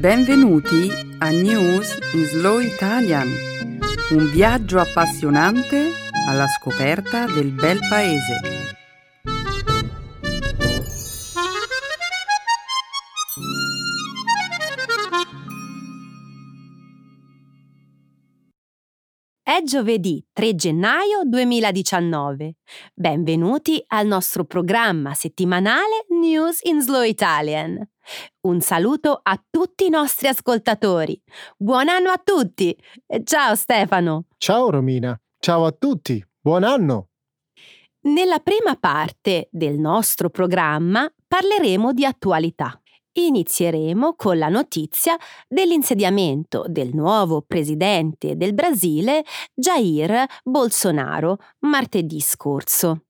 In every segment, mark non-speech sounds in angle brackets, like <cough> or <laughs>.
Benvenuti a News in Slow Italian, un viaggio appassionante alla scoperta del bel paese. È giovedì 3 gennaio 2019. Benvenuti al nostro programma settimanale News in Slow Italian. Un saluto a tutti i nostri ascoltatori. Buon anno a tutti! Ciao Stefano! Ciao Romina! Ciao a tutti! Buon anno! Nella prima parte del nostro programma parleremo di attualità. Inizieremo con la notizia dell'insediamento del nuovo presidente del Brasile, Jair Bolsonaro, martedì scorso.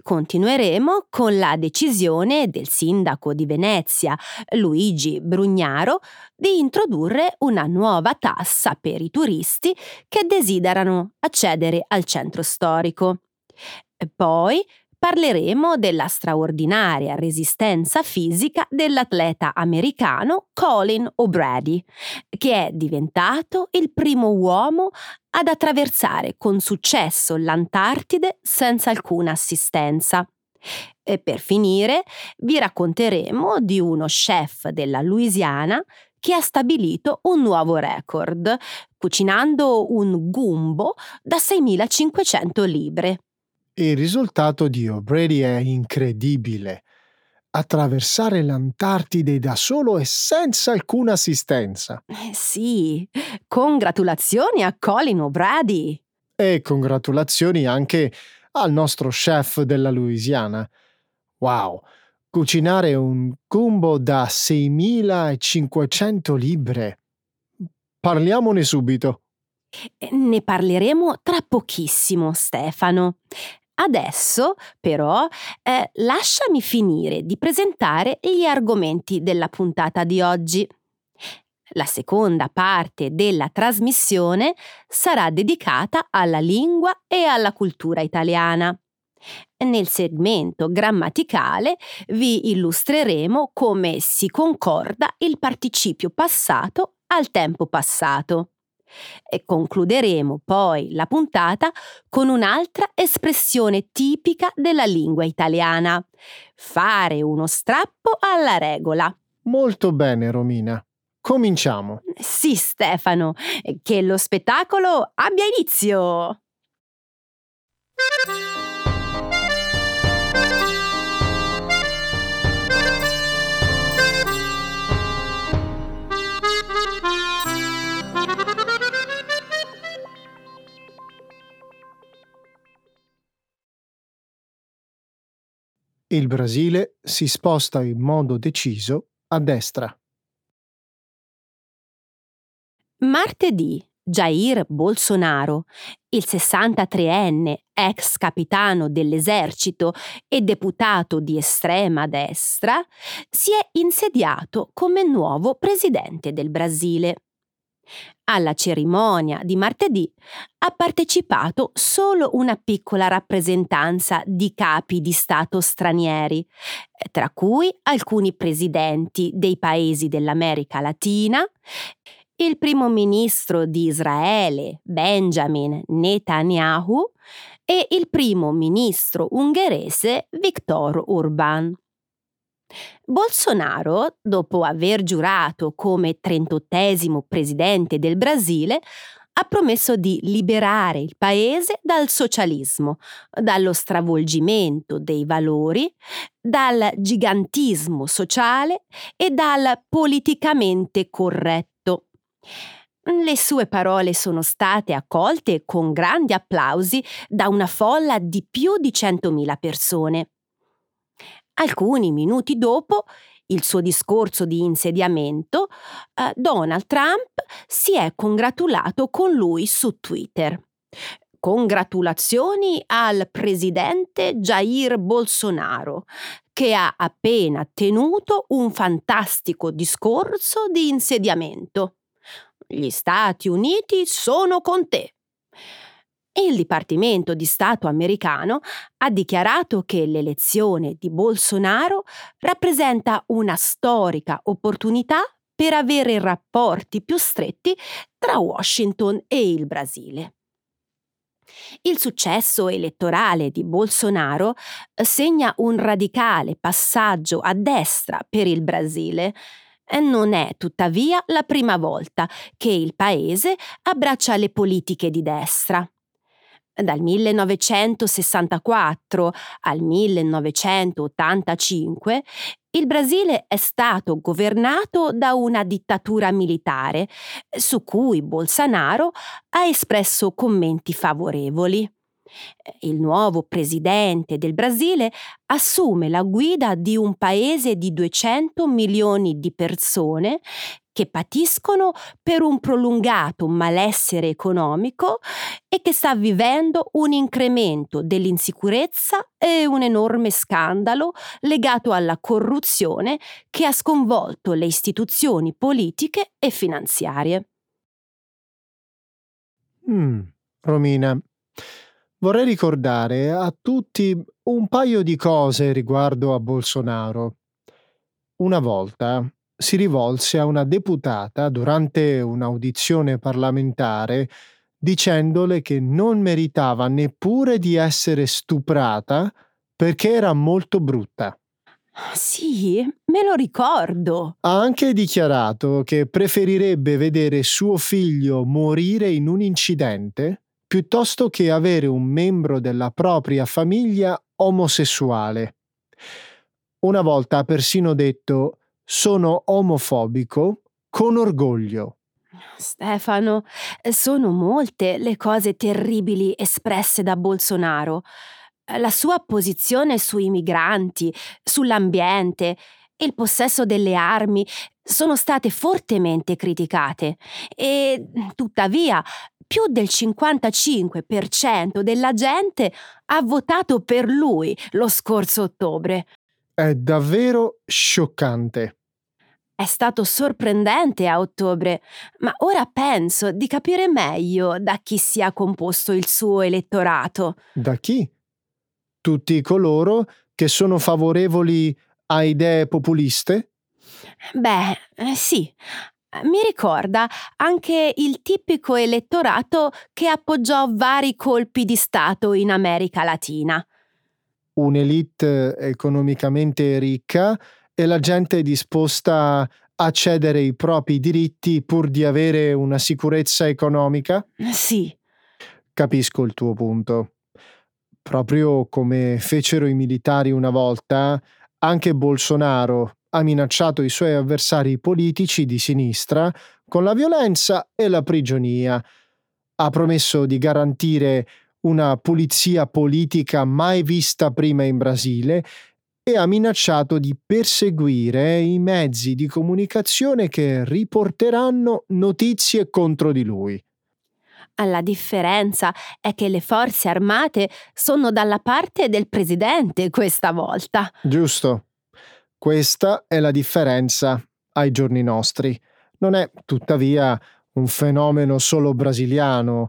Continueremo con la decisione del sindaco di Venezia, Luigi Brugnaro, di introdurre una nuova tassa per i turisti che desiderano accedere al centro storico. Poi parleremo della straordinaria resistenza fisica dell'atleta americano Colin O'Brady, che è diventato il primo uomo ad attraversare con successo l'Antartide senza alcuna assistenza. E per finire vi racconteremo di uno chef della Louisiana che ha stabilito un nuovo record, cucinando un gumbo da 6.500 libre. Il risultato di O'Brady è incredibile. Attraversare l'Antartide da solo e senza alcuna assistenza. Eh sì, congratulazioni a Colin O'Brady. E congratulazioni anche al nostro chef della Louisiana. Wow, cucinare un gumbo da 6500 libre. Parliamone subito. Ne parleremo tra pochissimo, Stefano. Adesso, però, eh, lasciami finire di presentare gli argomenti della puntata di oggi. La seconda parte della trasmissione sarà dedicata alla lingua e alla cultura italiana. Nel segmento grammaticale vi illustreremo come si concorda il participio passato al tempo passato. E concluderemo poi la puntata con un'altra espressione tipica della lingua italiana. Fare uno strappo alla regola. Molto bene, Romina. Cominciamo. Sì, Stefano, che lo spettacolo abbia inizio. Il Brasile si sposta in modo deciso a destra. Martedì Jair Bolsonaro, il 63enne ex capitano dell'esercito e deputato di estrema destra, si è insediato come nuovo presidente del Brasile. Alla cerimonia di martedì ha partecipato solo una piccola rappresentanza di capi di Stato stranieri, tra cui alcuni presidenti dei paesi dell'America Latina, il primo ministro di Israele Benjamin Netanyahu e il primo ministro ungherese Viktor Urban. Bolsonaro, dopo aver giurato come 38 presidente del Brasile, ha promesso di liberare il paese dal socialismo, dallo stravolgimento dei valori, dal gigantismo sociale e dal politicamente corretto. Le sue parole sono state accolte con grandi applausi da una folla di più di 100.000 persone. Alcuni minuti dopo il suo discorso di insediamento, eh, Donald Trump si è congratulato con lui su Twitter. Congratulazioni al presidente Jair Bolsonaro, che ha appena tenuto un fantastico discorso di insediamento. Gli Stati Uniti sono con te il Dipartimento di Stato americano ha dichiarato che l'elezione di Bolsonaro rappresenta una storica opportunità per avere rapporti più stretti tra Washington e il Brasile. Il successo elettorale di Bolsonaro segna un radicale passaggio a destra per il Brasile. Non è tuttavia la prima volta che il paese abbraccia le politiche di destra. Dal 1964 al 1985 il Brasile è stato governato da una dittatura militare, su cui Bolsonaro ha espresso commenti favorevoli. Il nuovo presidente del Brasile assume la guida di un paese di 200 milioni di persone che patiscono per un prolungato malessere economico e che sta vivendo un incremento dell'insicurezza e un enorme scandalo legato alla corruzione che ha sconvolto le istituzioni politiche e finanziarie. Mm, Romina, vorrei ricordare a tutti un paio di cose riguardo a Bolsonaro. Una volta si rivolse a una deputata durante un'audizione parlamentare dicendole che non meritava neppure di essere stuprata perché era molto brutta. Sì, me lo ricordo. Ha anche dichiarato che preferirebbe vedere suo figlio morire in un incidente piuttosto che avere un membro della propria famiglia omosessuale. Una volta ha persino detto sono omofobico con orgoglio. Stefano, sono molte le cose terribili espresse da Bolsonaro. La sua posizione sui migranti, sull'ambiente e il possesso delle armi sono state fortemente criticate e tuttavia più del 55% della gente ha votato per lui lo scorso ottobre. È davvero scioccante. È stato sorprendente a ottobre, ma ora penso di capire meglio da chi sia composto il suo elettorato. Da chi? Tutti coloro che sono favorevoli a idee populiste? Beh, eh, sì. Mi ricorda anche il tipico elettorato che appoggiò vari colpi di Stato in America Latina. Un'elite economicamente ricca e la gente è disposta a cedere i propri diritti pur di avere una sicurezza economica? Sì. Capisco il tuo punto. Proprio come fecero i militari una volta, anche Bolsonaro ha minacciato i suoi avversari politici di sinistra con la violenza e la prigionia. Ha promesso di garantire una pulizia politica mai vista prima in Brasile e ha minacciato di perseguire i mezzi di comunicazione che riporteranno notizie contro di lui. La differenza è che le forze armate sono dalla parte del presidente questa volta. Giusto. Questa è la differenza ai giorni nostri. Non è tuttavia un fenomeno solo brasiliano.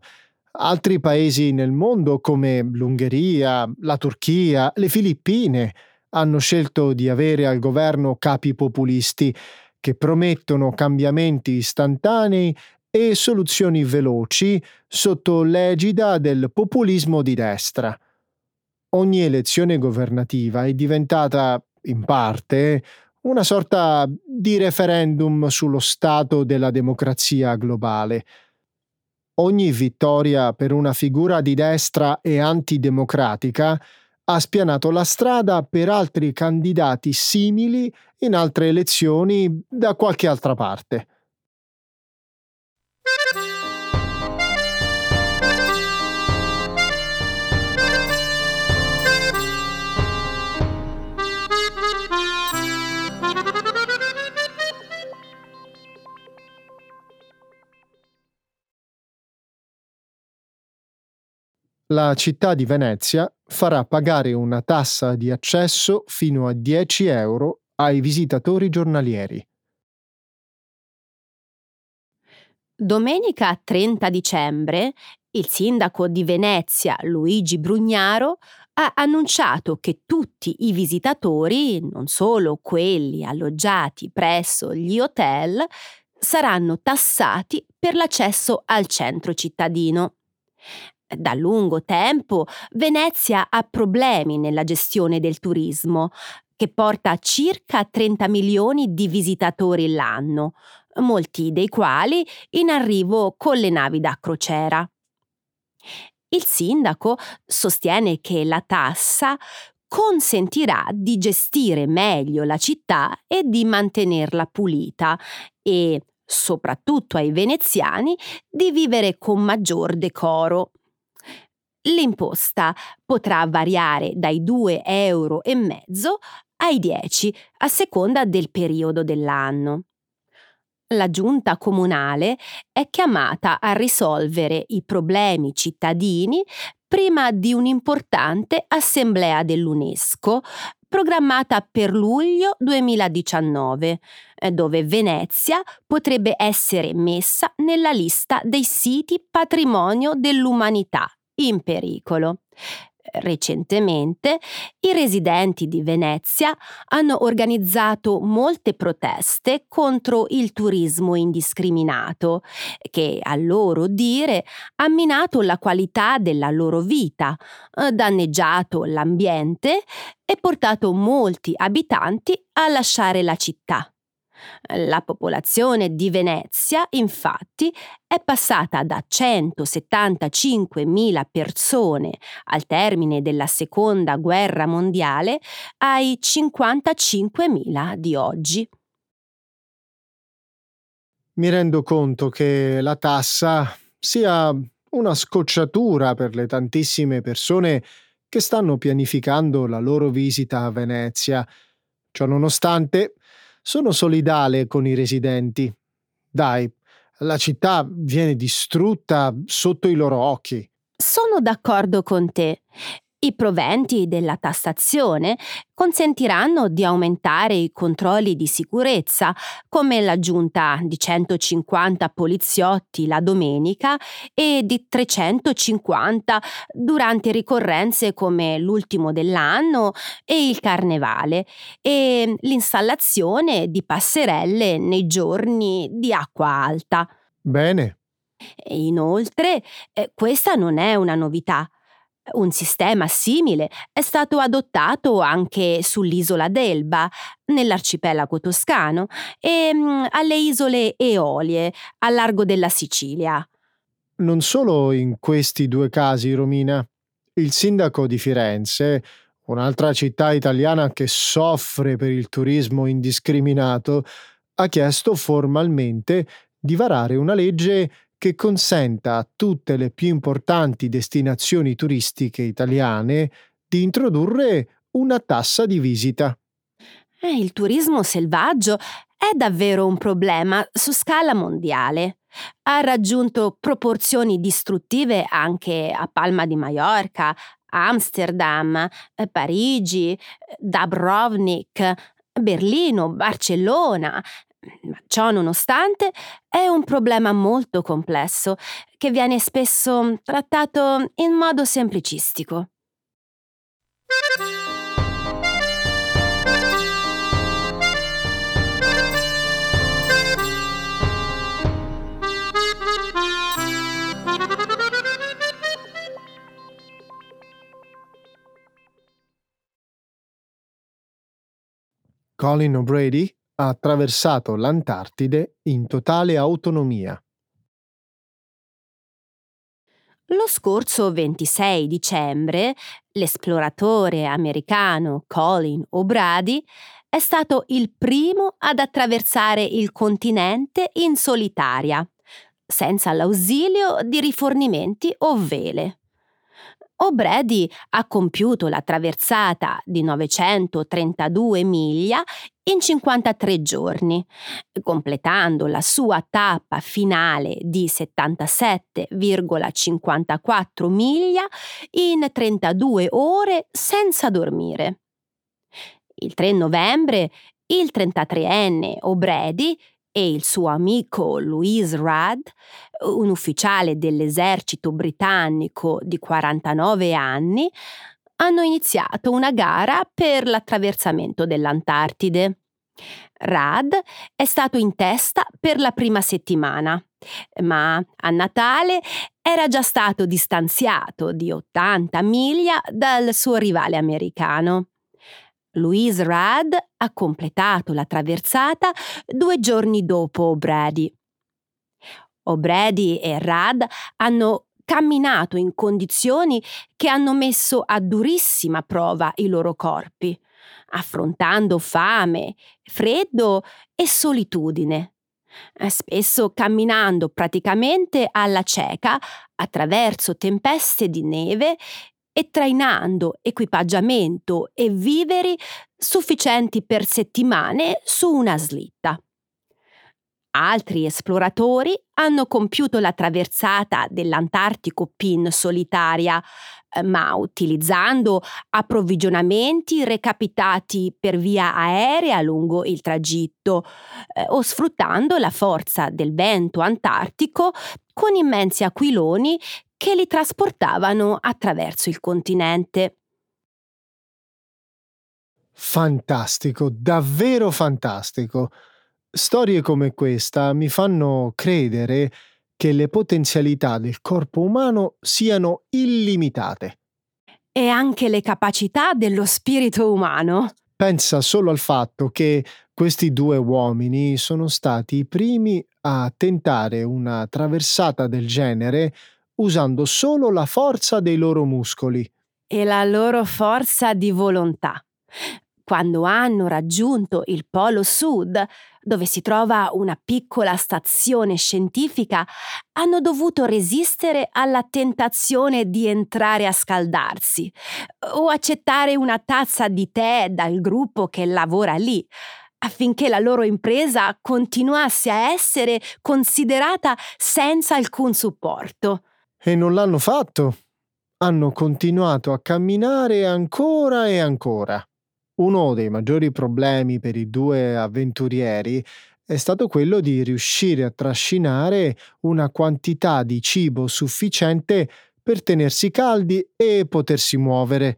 Altri paesi nel mondo come l'Ungheria, la Turchia, le Filippine hanno scelto di avere al governo capi populisti che promettono cambiamenti istantanei e soluzioni veloci sotto l'egida del populismo di destra. Ogni elezione governativa è diventata, in parte, una sorta di referendum sullo stato della democrazia globale. Ogni vittoria per una figura di destra e antidemocratica ha spianato la strada per altri candidati simili in altre elezioni da qualche altra parte. La città di Venezia farà pagare una tassa di accesso fino a 10 euro ai visitatori giornalieri. Domenica 30 dicembre il sindaco di Venezia Luigi Brugnaro ha annunciato che tutti i visitatori, non solo quelli alloggiati presso gli hotel, saranno tassati per l'accesso al centro cittadino. Da lungo tempo Venezia ha problemi nella gestione del turismo, che porta circa 30 milioni di visitatori l'anno, molti dei quali in arrivo con le navi da crociera. Il sindaco sostiene che la tassa consentirà di gestire meglio la città e di mantenerla pulita e, soprattutto ai veneziani, di vivere con maggior decoro. L'imposta potrà variare dai 2 euro ai 10 a seconda del periodo dell'anno. La giunta comunale è chiamata a risolvere i problemi cittadini prima di un'importante assemblea dell'UNESCO programmata per luglio 2019, dove Venezia potrebbe essere messa nella lista dei siti patrimonio dell'umanità in pericolo. Recentemente i residenti di Venezia hanno organizzato molte proteste contro il turismo indiscriminato, che a loro dire ha minato la qualità della loro vita, danneggiato l'ambiente e portato molti abitanti a lasciare la città. La popolazione di Venezia, infatti, è passata da 175.000 persone al termine della Seconda Guerra Mondiale ai 55.000 di oggi. Mi rendo conto che la tassa sia una scocciatura per le tantissime persone che stanno pianificando la loro visita a Venezia. Ciononostante, sono solidale con i residenti. Dai, la città viene distrutta sotto i loro occhi. Sono d'accordo con te. I proventi della tassazione consentiranno di aumentare i controlli di sicurezza, come l'aggiunta di 150 poliziotti la domenica e di 350 durante ricorrenze come l'ultimo dell'anno e il carnevale, e l'installazione di passerelle nei giorni di acqua alta. Bene. Inoltre, eh, questa non è una novità. Un sistema simile è stato adottato anche sull'isola d'Elba, nell'arcipelago toscano, e mm, alle isole Eolie, al largo della Sicilia. Non solo in questi due casi, Romina. Il sindaco di Firenze, un'altra città italiana che soffre per il turismo indiscriminato, ha chiesto formalmente di varare una legge che consenta a tutte le più importanti destinazioni turistiche italiane di introdurre una tassa di visita. Eh, il turismo selvaggio è davvero un problema su scala mondiale. Ha raggiunto proporzioni distruttive anche a Palma di Mallorca, Amsterdam, eh, Parigi, Dubrovnik, Berlino, Barcellona, ciò nonostante è un problema molto complesso che viene spesso trattato in modo semplicistico. Colin O'Brady ha attraversato l'Antartide in totale autonomia. Lo scorso 26 dicembre, l'esploratore americano Colin O'Brady è stato il primo ad attraversare il continente in solitaria, senza l'ausilio di rifornimenti o vele. O'Brady ha compiuto la traversata di 932 miglia in 53 giorni, completando la sua tappa finale di 77,54 miglia in 32 ore senza dormire. Il 3 novembre il 33enne O'Brady e il suo amico Louise Rudd, un ufficiale dell'esercito britannico di 49 anni, hanno iniziato una gara per l'attraversamento dell'Antartide. Rad è stato in testa per la prima settimana, ma a Natale era già stato distanziato di 80 miglia dal suo rivale americano. Louise Rad ha completato la traversata due giorni dopo O'Brady. O'Brady e Rad hanno camminato in condizioni che hanno messo a durissima prova i loro corpi, affrontando fame, freddo e solitudine, eh, spesso camminando praticamente alla cieca attraverso tempeste di neve e trainando equipaggiamento e viveri sufficienti per settimane su una slitta. Altri esploratori hanno compiuto la traversata dell'Antartico PIN solitaria, eh, ma utilizzando approvvigionamenti recapitati per via aerea lungo il tragitto eh, o sfruttando la forza del vento antartico con immensi aquiloni che li trasportavano attraverso il continente. Fantastico, davvero fantastico. Storie come questa mi fanno credere che le potenzialità del corpo umano siano illimitate. E anche le capacità dello spirito umano. Pensa solo al fatto che questi due uomini sono stati i primi a tentare una traversata del genere usando solo la forza dei loro muscoli. E la loro forza di volontà. Quando hanno raggiunto il Polo Sud, dove si trova una piccola stazione scientifica, hanno dovuto resistere alla tentazione di entrare a scaldarsi o accettare una tazza di tè dal gruppo che lavora lì, affinché la loro impresa continuasse a essere considerata senza alcun supporto. E non l'hanno fatto. Hanno continuato a camminare ancora e ancora. Uno dei maggiori problemi per i due avventurieri è stato quello di riuscire a trascinare una quantità di cibo sufficiente per tenersi caldi e potersi muovere.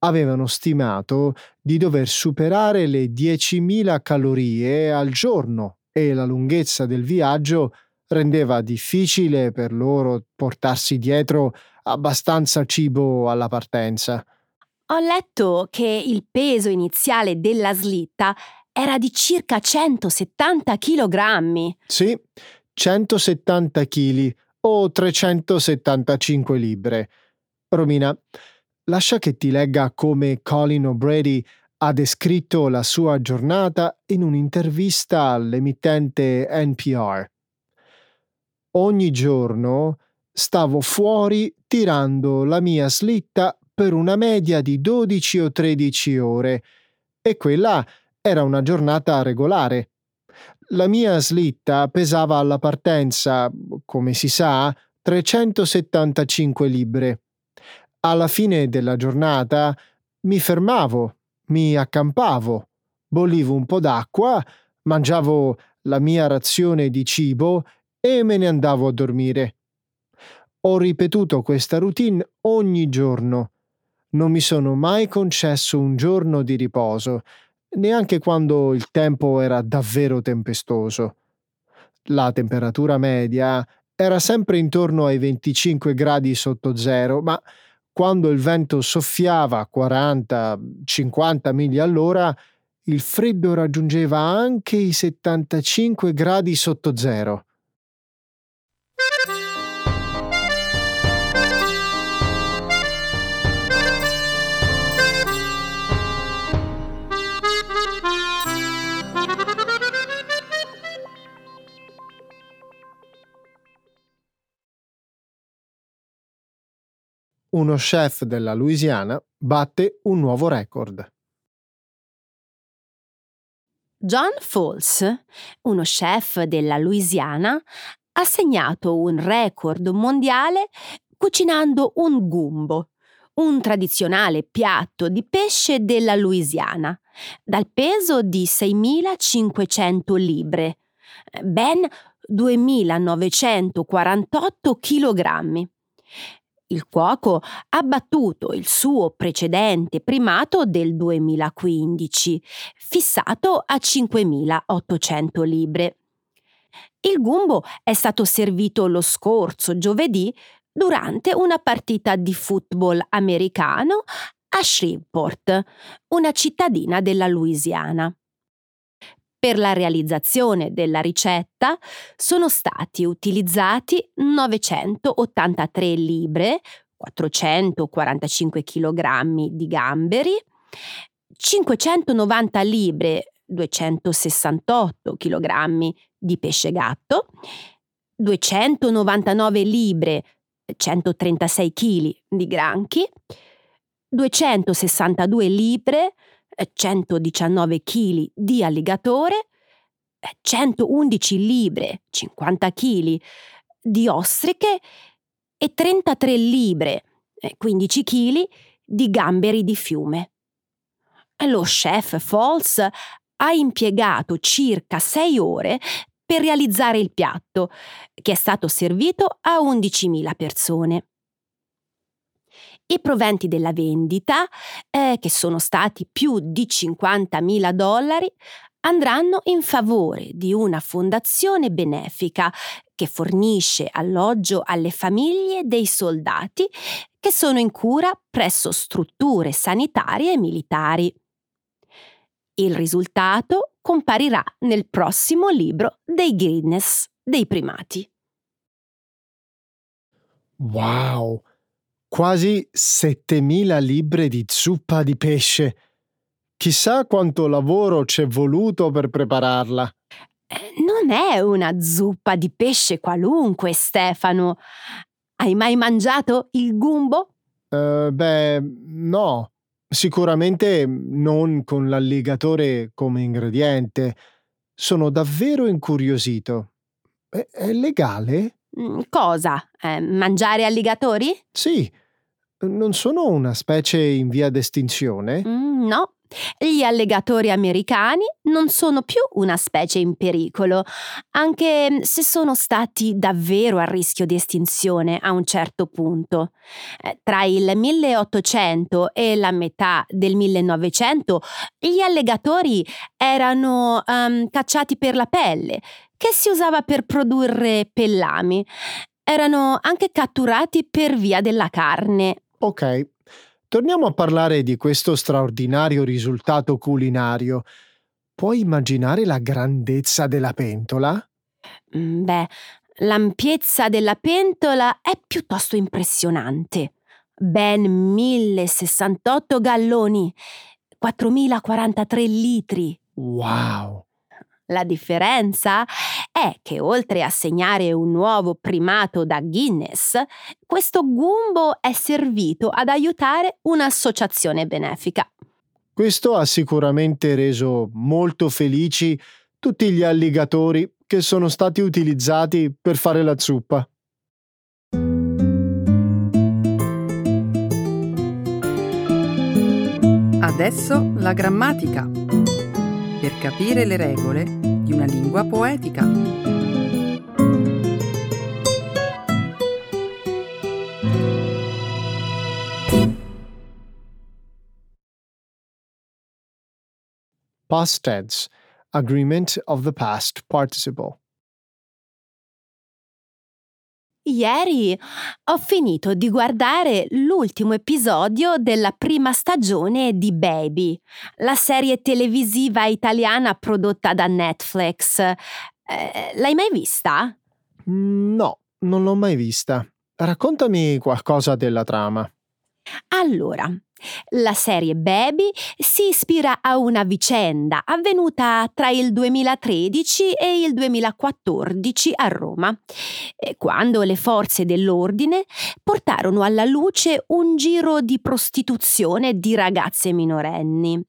Avevano stimato di dover superare le 10.000 calorie al giorno e la lunghezza del viaggio rendeva difficile per loro portarsi dietro abbastanza cibo alla partenza. Ho letto che il peso iniziale della slitta era di circa 170 kg. Sì, 170 kg o 375 libbre. Romina, lascia che ti legga come Colin O'Brady ha descritto la sua giornata in un'intervista all'emittente NPR. Ogni giorno stavo fuori tirando la mia slitta per una media di 12 o 13 ore e quella era una giornata regolare. La mia slitta pesava alla partenza, come si sa, 375 libbre. Alla fine della giornata mi fermavo, mi accampavo, bollivo un po' d'acqua, mangiavo la mia razione di cibo e me ne andavo a dormire. Ho ripetuto questa routine ogni giorno non mi sono mai concesso un giorno di riposo, neanche quando il tempo era davvero tempestoso. La temperatura media era sempre intorno ai 25 gradi sotto zero, ma quando il vento soffiava a 40-50 miglia all'ora, il freddo raggiungeva anche i 75 gradi sotto zero. Uno chef della Louisiana batte un nuovo record. John Falls, uno chef della Louisiana, ha segnato un record mondiale cucinando un gumbo, un tradizionale piatto di pesce della Louisiana, dal peso di 6.500 libre, ben 2.948 kg. Il cuoco ha battuto il suo precedente primato del 2015, fissato a 5.800 libbre. Il gumbo è stato servito lo scorso giovedì durante una partita di football americano a Shreveport, una cittadina della Louisiana. Per la realizzazione della ricetta sono stati utilizzati 983 libre, 445 kg di gamberi, 590 libre, 268 kg di pesce gatto, 299 libre, 136 kg di granchi, 262 libre, 119 kg di alligatore, 111 libre, 50 kg di ostriche e 33 libre, 15 kg di gamberi di fiume. Lo chef Falls ha impiegato circa 6 ore per realizzare il piatto, che è stato servito a 11.000 persone. I proventi della vendita, eh, che sono stati più di 50.000 dollari, andranno in favore di una fondazione benefica che fornisce alloggio alle famiglie dei soldati che sono in cura presso strutture sanitarie e militari. Il risultato comparirà nel prossimo libro dei Guinness dei primati. Wow! Quasi 7000 libbre di zuppa di pesce. Chissà quanto lavoro c'è voluto per prepararla. Eh, non è una zuppa di pesce qualunque, Stefano. Hai mai mangiato il gumbo? Uh, beh, no. Sicuramente non con l'alligatore come ingrediente. Sono davvero incuriosito. È, è legale? Mm, cosa? Eh, mangiare alligatori? Sì, non sono una specie in via d'estinzione? Mm, no. Gli alligatori americani non sono più una specie in pericolo, anche se sono stati davvero a rischio di estinzione a un certo punto. Eh, tra il 1800 e la metà del 1900 gli alligatori erano um, cacciati per la pelle, che si usava per produrre pellami. Erano anche catturati per via della carne Ok, torniamo a parlare di questo straordinario risultato culinario. Puoi immaginare la grandezza della pentola? Mm, beh, l'ampiezza della pentola è piuttosto impressionante. Ben 1068 galloni, 4043 litri. Wow! La differenza è che oltre a segnare un nuovo primato da Guinness, questo gumbo è servito ad aiutare un'associazione benefica. Questo ha sicuramente reso molto felici tutti gli alligatori che sono stati utilizzati per fare la zuppa. Adesso la grammatica per capire le regole di una lingua poetica. Past tense, agreement of the past participle. Ieri ho finito di guardare l'ultimo episodio della prima stagione di Baby, la serie televisiva italiana prodotta da Netflix. Eh, l'hai mai vista? No, non l'ho mai vista. Raccontami qualcosa della trama. Allora, la serie Baby si ispira a una vicenda avvenuta tra il 2013 e il 2014 a Roma, eh, quando le forze dell'ordine portarono alla luce un giro di prostituzione di ragazze minorenni.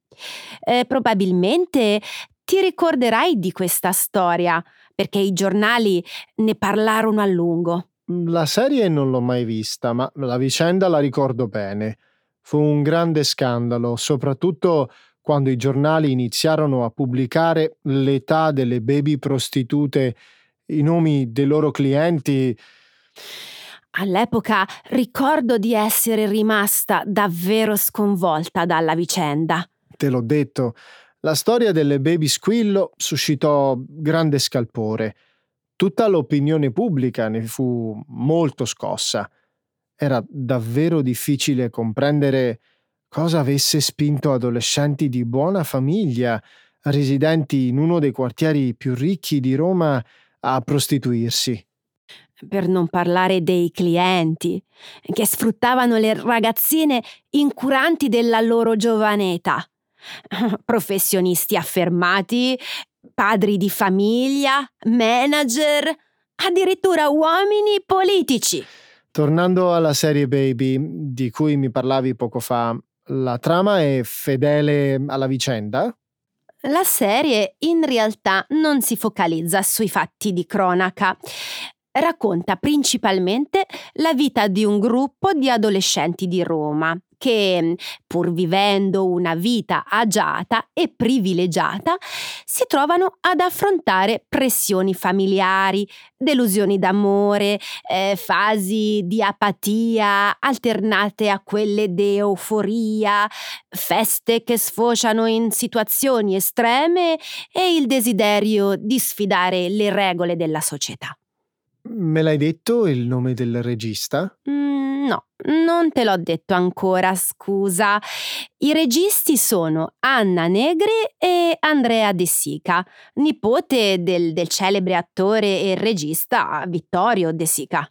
Eh, probabilmente ti ricorderai di questa storia, perché i giornali ne parlarono a lungo. La serie non l'ho mai vista, ma la vicenda la ricordo bene. Fu un grande scandalo, soprattutto quando i giornali iniziarono a pubblicare l'età delle baby prostitute, i nomi dei loro clienti. All'epoca ricordo di essere rimasta davvero sconvolta dalla vicenda. Te l'ho detto, la storia delle baby squillo suscitò grande scalpore. Tutta l'opinione pubblica ne fu molto scossa. Era davvero difficile comprendere cosa avesse spinto adolescenti di buona famiglia, residenti in uno dei quartieri più ricchi di Roma, a prostituirsi. Per non parlare dei clienti, che sfruttavano le ragazzine incuranti della loro giovane età. <laughs> Professionisti affermati, padri di famiglia, manager, addirittura uomini politici. Tornando alla serie Baby, di cui mi parlavi poco fa, la trama è fedele alla vicenda? La serie in realtà non si focalizza sui fatti di cronaca. Racconta principalmente la vita di un gruppo di adolescenti di Roma che, pur vivendo una vita agiata e privilegiata, si trovano ad affrontare pressioni familiari, delusioni d'amore, eh, fasi di apatia alternate a quelle di euforia, feste che sfociano in situazioni estreme e il desiderio di sfidare le regole della società. Me l'hai detto il nome del regista? Mm, no, non te l'ho detto ancora, scusa. I registi sono Anna Negri e Andrea De Sica, nipote del, del celebre attore e regista Vittorio De Sica.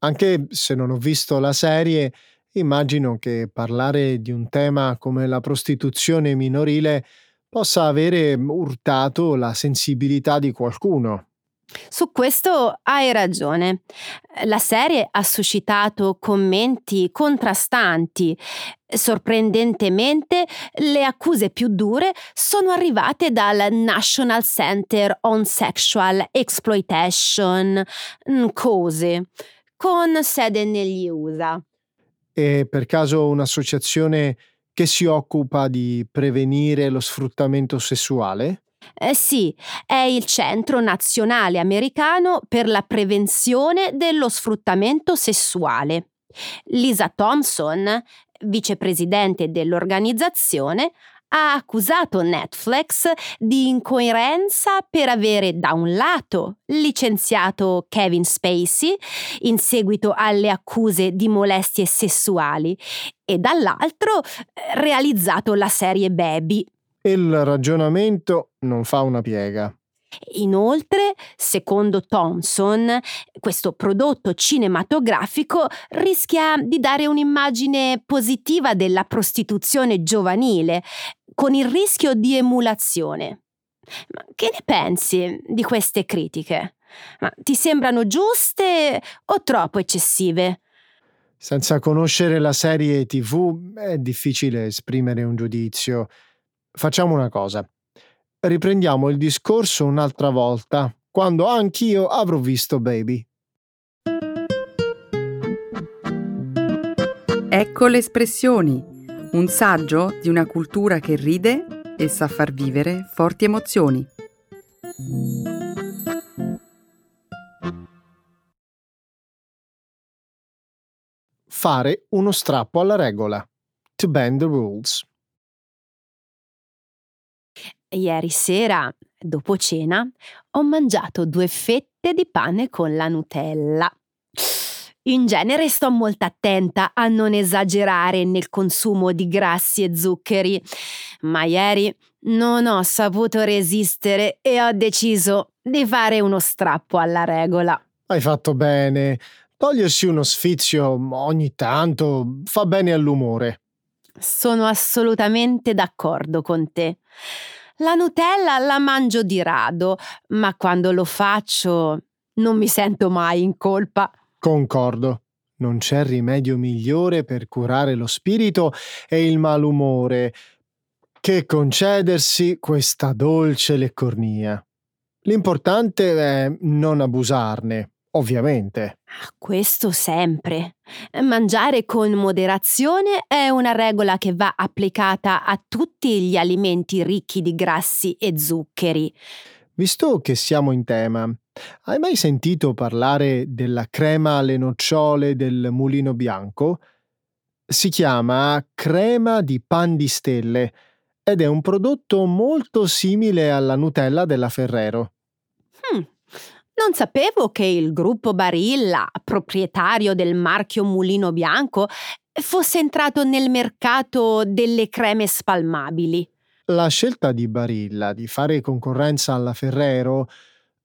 Anche se non ho visto la serie, immagino che parlare di un tema come la prostituzione minorile possa avere urtato la sensibilità di qualcuno. Su questo hai ragione. La serie ha suscitato commenti contrastanti. Sorprendentemente, le accuse più dure sono arrivate dal National Center on Sexual Exploitation, COSE, con sede negli USA. È per caso un'associazione che si occupa di prevenire lo sfruttamento sessuale? Eh sì, è il Centro Nazionale Americano per la Prevenzione dello Sfruttamento Sessuale. Lisa Thompson, vicepresidente dell'organizzazione, ha accusato Netflix di incoerenza per avere da un lato licenziato Kevin Spacey in seguito alle accuse di molestie sessuali e dall'altro eh, realizzato la serie Baby il ragionamento non fa una piega. Inoltre, secondo Thompson, questo prodotto cinematografico rischia di dare un'immagine positiva della prostituzione giovanile, con il rischio di emulazione. Ma che ne pensi di queste critiche? Ma ti sembrano giuste o troppo eccessive? Senza conoscere la serie TV è difficile esprimere un giudizio. Facciamo una cosa. Riprendiamo il discorso un'altra volta, quando anch'io avrò visto Baby. Ecco le espressioni, un saggio di una cultura che ride e sa far vivere forti emozioni. Fare uno strappo alla regola. To bend the rules. Ieri sera, dopo cena, ho mangiato due fette di pane con la Nutella. In genere sto molto attenta a non esagerare nel consumo di grassi e zuccheri, ma ieri non ho saputo resistere e ho deciso di fare uno strappo alla regola. Hai fatto bene. Togliersi uno sfizio ogni tanto fa bene all'umore. Sono assolutamente d'accordo con te. La Nutella la mangio di rado, ma quando lo faccio non mi sento mai in colpa. Concordo. Non c'è rimedio migliore per curare lo spirito e il malumore che concedersi questa dolce leccornia. L'importante è non abusarne, ovviamente. Ah, questo sempre. Mangiare con moderazione è una regola che va applicata a tutti gli alimenti ricchi di grassi e zuccheri. Visto che siamo in tema, Hai mai sentito parlare della crema alle nocciole del mulino bianco? Si chiama crema di pan di stelle ed è un prodotto molto simile alla Nutella della Ferrero. Non sapevo che il gruppo Barilla, proprietario del marchio Mulino Bianco, fosse entrato nel mercato delle creme spalmabili. La scelta di Barilla di fare concorrenza alla Ferrero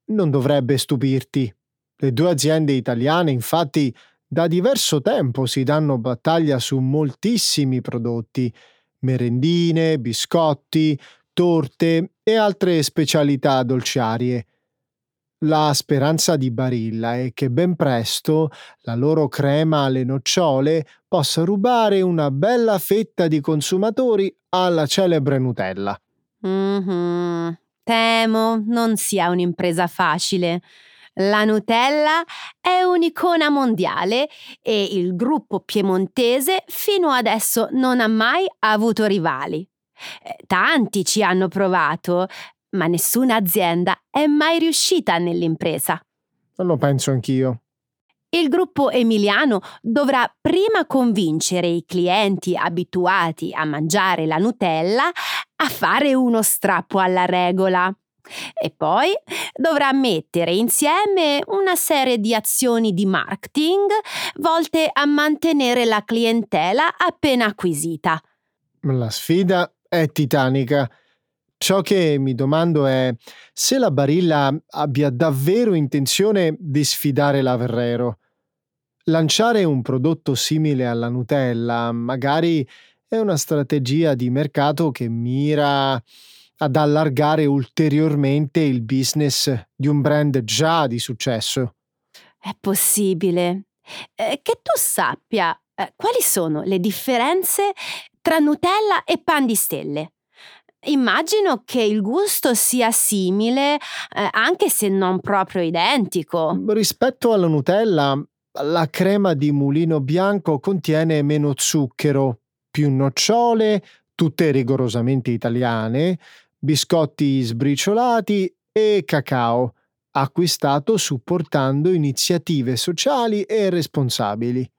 non dovrebbe stupirti. Le due aziende italiane, infatti, da diverso tempo si danno battaglia su moltissimi prodotti, merendine, biscotti, torte e altre specialità dolciarie. La speranza di Barilla è che ben presto la loro crema alle nocciole possa rubare una bella fetta di consumatori alla celebre Nutella. Mm-hmm. Temo non sia un'impresa facile. La Nutella è un'icona mondiale e il gruppo piemontese fino adesso non ha mai avuto rivali. Eh, tanti ci hanno provato, ma nessuna azienda è mai riuscita nell'impresa. Lo penso anch'io. Il gruppo emiliano dovrà prima convincere i clienti abituati a mangiare la Nutella a fare uno strappo alla regola. E poi dovrà mettere insieme una serie di azioni di marketing volte a mantenere la clientela appena acquisita. La sfida è titanica. Ciò che mi domando è se la Barilla abbia davvero intenzione di sfidare la Ferrero. Lanciare un prodotto simile alla Nutella magari è una strategia di mercato che mira ad allargare ulteriormente il business di un brand già di successo. È possibile. Eh, che tu sappia eh, quali sono le differenze tra Nutella e pan di stelle. Immagino che il gusto sia simile, eh, anche se non proprio identico. Rispetto alla Nutella, la crema di mulino bianco contiene meno zucchero, più nocciole, tutte rigorosamente italiane, biscotti sbriciolati e cacao, acquistato supportando iniziative sociali e responsabili.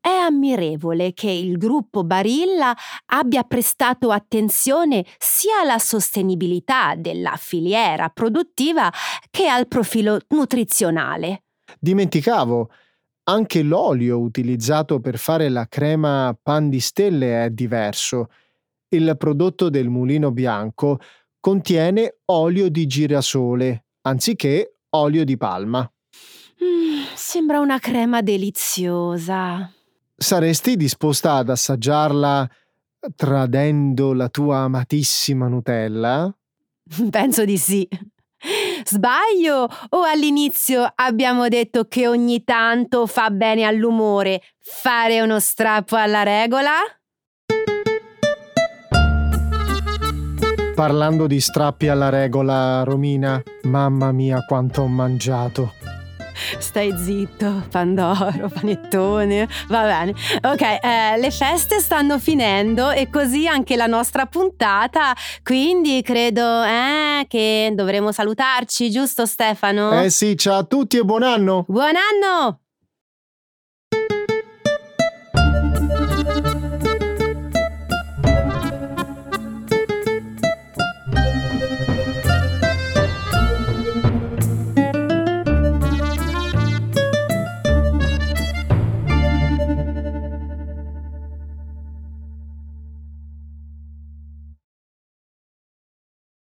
È ammirevole che il gruppo Barilla abbia prestato attenzione sia alla sostenibilità della filiera produttiva che al profilo nutrizionale. Dimenticavo, anche l'olio utilizzato per fare la crema pan di stelle è diverso il prodotto del mulino bianco contiene olio di girasole anziché olio di palma. Mm, sembra una crema deliziosa. Saresti disposta ad assaggiarla tradendo la tua amatissima Nutella? <laughs> Penso di sì. Sbaglio o all'inizio abbiamo detto che ogni tanto fa bene all'umore fare uno strappo alla regola? Parlando di strappi alla regola, Romina, mamma mia quanto ho mangiato. Stai zitto, Pandoro, panettone. Va bene. Ok, eh, le feste stanno finendo e così anche la nostra puntata. Quindi credo eh, che dovremo salutarci, giusto Stefano? Eh sì, ciao a tutti e buon anno! Buon anno!